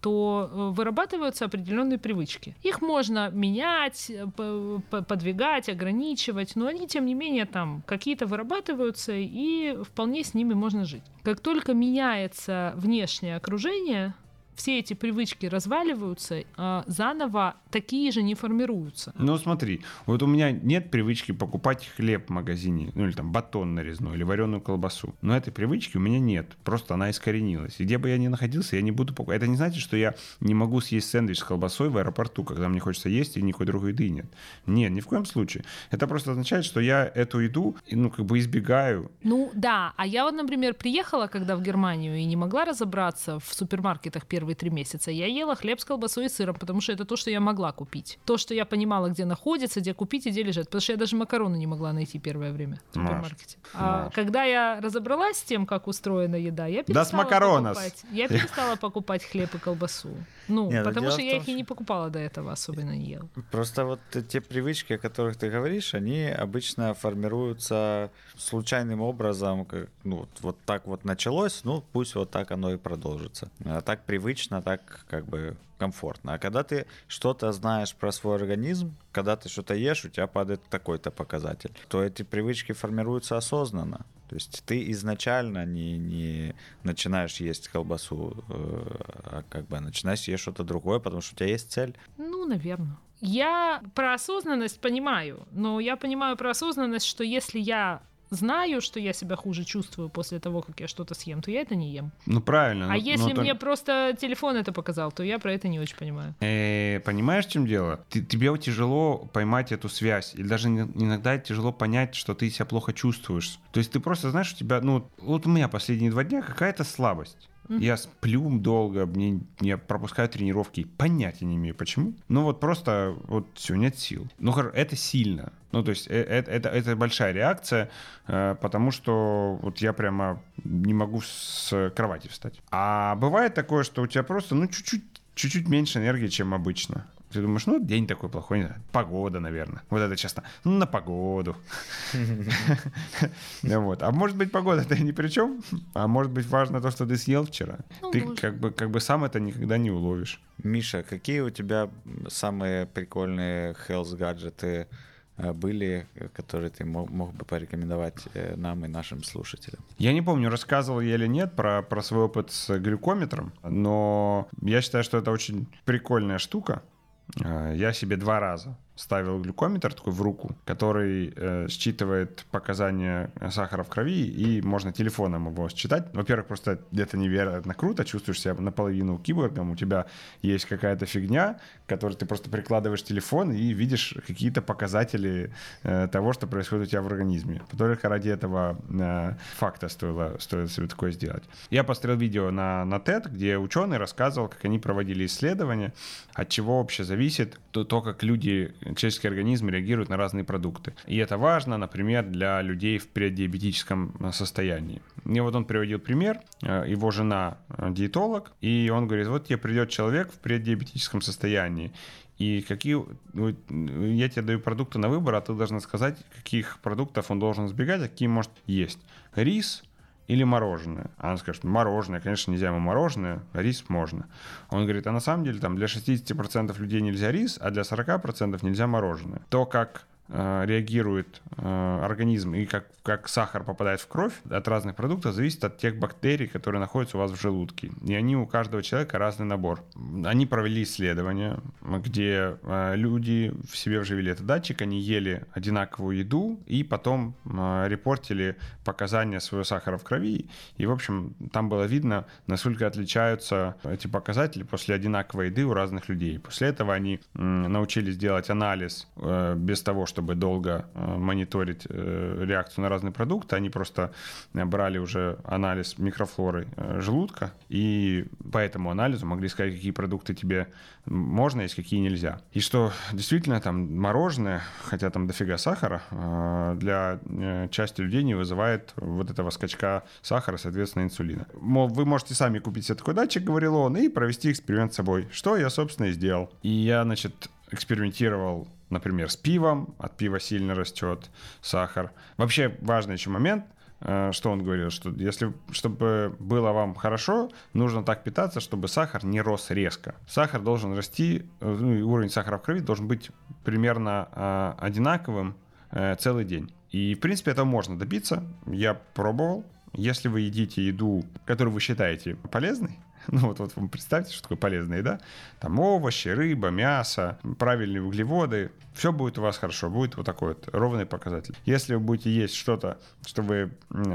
то вырабатываются определенные привычки. Их можно менять, подвигать запрягать, ограничивать, но они, тем не менее, там какие-то вырабатываются, и вполне с ними можно жить. Как только меняется внешнее окружение, все эти привычки разваливаются, а заново такие же не формируются. Ну смотри, вот у меня нет привычки покупать хлеб в магазине, ну или там батон нарезной, или вареную колбасу. Но этой привычки у меня нет, просто она искоренилась. И где бы я ни находился, я не буду покупать. Это не значит, что я не могу съесть сэндвич с колбасой в аэропорту, когда мне хочется есть и никакой другой еды нет. Нет, ни в коем случае. Это просто означает, что я эту еду, ну как бы избегаю. Ну да, а я вот, например, приехала, когда в Германию и не могла разобраться в супермаркетах первые три месяца. Я ела хлеб с колбасой и сыром, потому что это то, что я могла купить. То, что я понимала, где находится, где купить и где лежит. Потому что я даже макароны не могла найти первое время в супермаркете. А когда я разобралась с тем, как устроена еда, я перестала, покупать, я перестала покупать хлеб и колбасу. Ну, Нет, потому что я их и не покупала до этого, особенно не ел. Просто вот те привычки, о которых ты говоришь, они обычно формируются случайным образом, как, ну, вот, вот так вот началось, ну, пусть вот так оно и продолжится. А так привычно, так как бы комфортно. А когда ты что-то знаешь про свой организм, когда ты что-то ешь, у тебя падает такой-то показатель, то эти привычки формируются осознанно. То есть ты изначально не, не начинаешь есть колбасу, э, а как бы начинаешь есть что-то другое, потому что у тебя есть цель. Ну, наверное. Я про осознанность понимаю, но я понимаю про осознанность, что если я знаю, что я себя хуже чувствую после того, как я что-то съем, то я это не ем. Ну правильно. А ну, если ну, мне так... просто телефон это показал, то я про это не очень понимаю. Э, понимаешь, в чем дело? Ты, тебе тяжело поймать эту связь, или даже иногда тяжело понять, что ты себя плохо чувствуешь. То есть ты просто знаешь, у тебя, ну вот у меня последние два дня какая-то слабость. Я сплю долго, мне, я пропускаю тренировки, понятия не имею почему. Ну вот просто вот все, нет сил. Ну это сильно. Ну, то есть это, это, это большая реакция, э, потому что вот я прямо не могу с кровати встать. А бывает такое, что у тебя просто, ну, чуть-чуть чуть-чуть меньше энергии, чем обычно. Ты думаешь, ну, день такой плохой, не знаю, погода, наверное. Вот это часто, ну, на погоду. (laughs) Вот. А может быть, погода-то ни при чем, а может быть, важно то, что ты съел вчера. Ну, ты как бы, как бы сам это никогда не уловишь. Миша, какие у тебя самые прикольные health гаджеты э, были, которые ты мог, мог бы порекомендовать э, нам и нашим слушателям? Я не помню, рассказывал я или нет про, про свой опыт с глюкометром, но я считаю, что это очень прикольная штука. Э, я себе два раза ставил глюкометр такой в руку, который э, считывает показания сахара в крови, и можно телефоном его считать. Во-первых, просто это невероятно круто, чувствуешь себя наполовину киборгом, у тебя есть какая-то фигня, которой ты просто прикладываешь телефон и видишь какие-то показатели э, того, что происходит у тебя в организме. Только ради этого э, факта стоило, стоило себе такое сделать. Я посмотрел видео на, на TED, где ученый рассказывал, как они проводили исследования, от чего вообще зависит то, то как люди человеческий организм реагирует на разные продукты. И это важно, например, для людей в преддиабетическом э, состоянии. И вот он приводил пример, э, его жена э, диетолог, и он говорит, вот тебе придет человек в преддиабетическом состоянии, и какие... Я тебе даю продукты на выбор, а ты должна сказать, каких продуктов он должен избегать, а какие может есть. Рис, или мороженое. А она скажет, мороженое, конечно, нельзя ему мороженое, рис можно. Он говорит, а на самом деле там для 60% людей нельзя рис, а для 40% нельзя мороженое. То, как реагирует э, организм и как, как сахар попадает в кровь от разных продуктов, зависит от тех бактерий, которые находятся у вас в желудке. И они у каждого человека разный набор. Они провели исследование, где э, люди в себе вживили этот датчик, они ели одинаковую еду и потом репортили показания своего сахара в крови. И, в общем, там было видно, насколько отличаются эти показатели после одинаковой еды у разных людей. После этого они научились делать анализ без того, чтобы чтобы долго э, мониторить э, реакцию на разные продукты, они просто брали уже анализ микрофлоры э, желудка, и по этому анализу могли сказать, какие продукты тебе можно есть, какие нельзя. И что действительно там мороженое, хотя там дофига сахара, для части людей не вызывает вот этого скачка сахара, соответственно, инсулина. Вы можете сами купить себе такой датчик, говорил он, и провести эксперимент с собой, что я, собственно, и сделал. И я, значит, экспериментировал например, с пивом, от пива сильно растет сахар. Вообще важный еще момент, э, что он говорил, что если, чтобы было вам хорошо, нужно так питаться, чтобы сахар не рос резко. Сахар должен расти, э, ну, уровень сахара в крови должен быть примерно э, одинаковым целый день. И, в принципе, этого можно добиться. Я пробовал. Если вы едите еду, которую вы считаете полезной, (laughs) ну вот, вот вы представьте, что такое полезная еда. Там овощи, рыба, мясо, правильные углеводы. Все будет у вас хорошо, будет вот такой вот ровный показатель. Если вы будете есть что-то, что вы,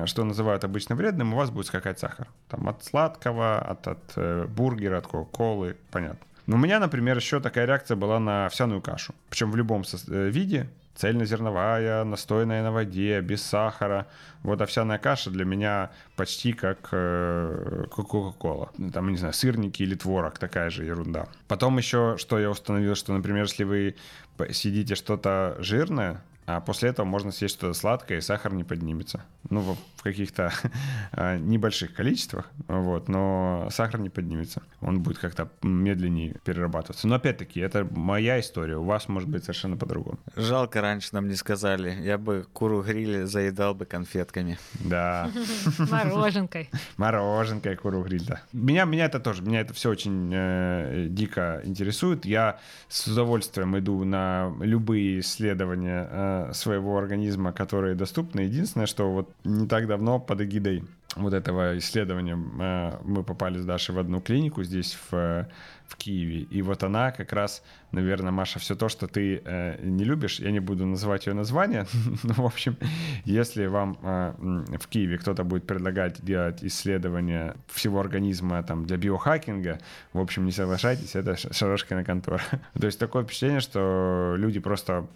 что называют обычно вредным, у вас будет скакать сахар. Там от сладкого, от, от э, бургера, от кока-колы, понятно. Но у меня, например, еще такая реакция была на овсяную кашу. Причем в любом э, виде цельнозерновая, настойная на воде, без сахара. Вот овсяная каша для меня почти как э, Кока-Кола. Там, не знаю, сырники или творог, такая же ерунда. Потом еще, что я установил, что, например, если вы сидите что-то жирное, а после этого можно съесть что-то сладкое, и сахар не поднимется. Ну, в каких-то (laughs) а, небольших количествах, вот, но сахар не поднимется. Он будет как-то медленнее перерабатываться. Но опять-таки, это моя история. У вас может быть совершенно по-другому. Жалко, раньше нам не сказали. Я бы куру гриль заедал бы конфетками. Да. (laughs) Мороженкой. (laughs) Мороженкой куру гриль, да. Меня, меня это тоже, меня это все очень э, дико интересует. Я с удовольствием иду на любые исследования э, своего организма, которые доступны. Единственное, что вот не так давно под эгидой вот этого исследования э, мы попали с Дашей в одну клинику здесь в, в Киеве. И вот она как раз, наверное, Маша, все то, что ты э, не любишь, я не буду называть ее название, (laughs) но, в общем, если вам э, в Киеве кто-то будет предлагать делать исследования всего организма там, для биохакинга, в общем, не соглашайтесь, это Шарошкина контора. (laughs) то есть такое впечатление, что люди просто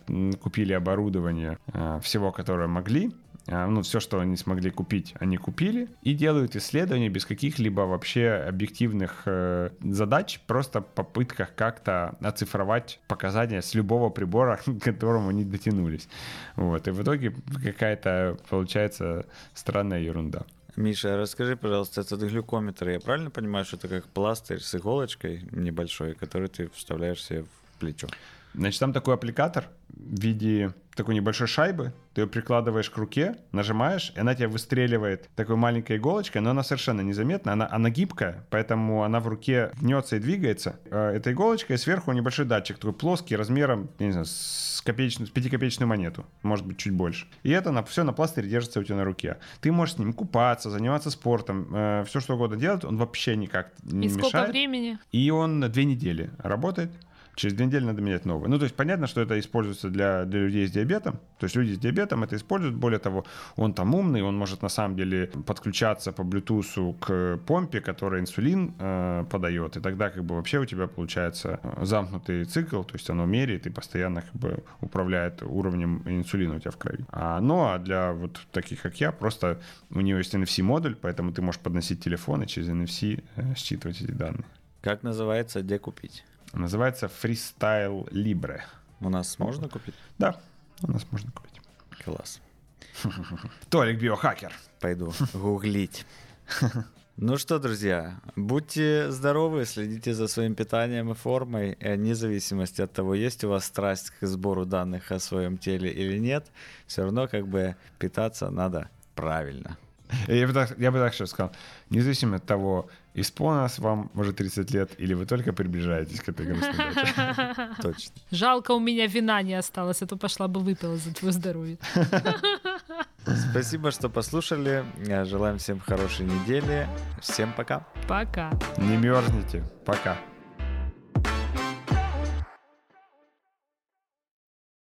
купили оборудование всего, которое могли, ну, все, что они смогли купить, они купили, и делают исследования без каких-либо вообще объективных э, задач, просто попытках как-то оцифровать показания с любого прибора, (laughs) к которому они дотянулись. Вот, и в итоге какая-то получается странная ерунда. Миша, расскажи, пожалуйста, этот глюкометр, я правильно понимаю, что это как пластырь с иголочкой небольшой, который ты вставляешь себе в плечо? Значит, там такой аппликатор в виде такой небольшой шайбы, ты ее прикладываешь к руке, нажимаешь, и она тебя выстреливает такой маленькой иголочкой, но она совершенно незаметна, она, она гибкая, поэтому она в руке гнется и двигается. Э, эта иголочка, и сверху небольшой датчик, такой плоский, размером, я не знаю, с, копеечную, с пятикопеечную монету, может быть, чуть больше. И это на, все на пластыре держится у тебя на руке. Ты можешь с ним купаться, заниматься спортом, э, все что угодно делать, он вообще никак не и мешает. И сколько времени? И он две недели работает. Через две недели надо менять новый. Ну, то есть понятно, что это используется для, для людей с диабетом. То есть люди с диабетом это используют. Более того, он там умный, он может на самом деле подключаться по Bluetooth к помпе, которая инсулин э, подает. И тогда как бы вообще у тебя получается э, замкнутый цикл, то есть оно меряет и постоянно как бы управляет уровнем инсулина у тебя в крови. А, ну, а для вот таких, как я, просто у него есть NFC-модуль, поэтому ты можешь подносить телефон и через NFC э, считывать эти данные. Как называется, где купить? Называется Freestyle Libre. У нас можно купить? Да, у нас можно купить. Класс. (laughs) Толик биохакер. Пойду гуглить. Ну что, друзья, будьте здоровы, следите за своим питанием и формой, и вне зависимости от того, есть у вас страсть к сбору данных о своем теле или нет, все равно как бы питаться надо правильно. Я бы, так, я бы так сейчас сказал, независимо от того, исполнилось вам уже 30 лет, или вы только приближаетесь к этой грустной дате. (laughs) Точно. Жалко, у меня вина не осталось, а то пошла бы выпила за твое здоровье. (laughs) Спасибо, что послушали. Желаем всем хорошей недели. Всем пока. Пока. Не мерзните. Пока.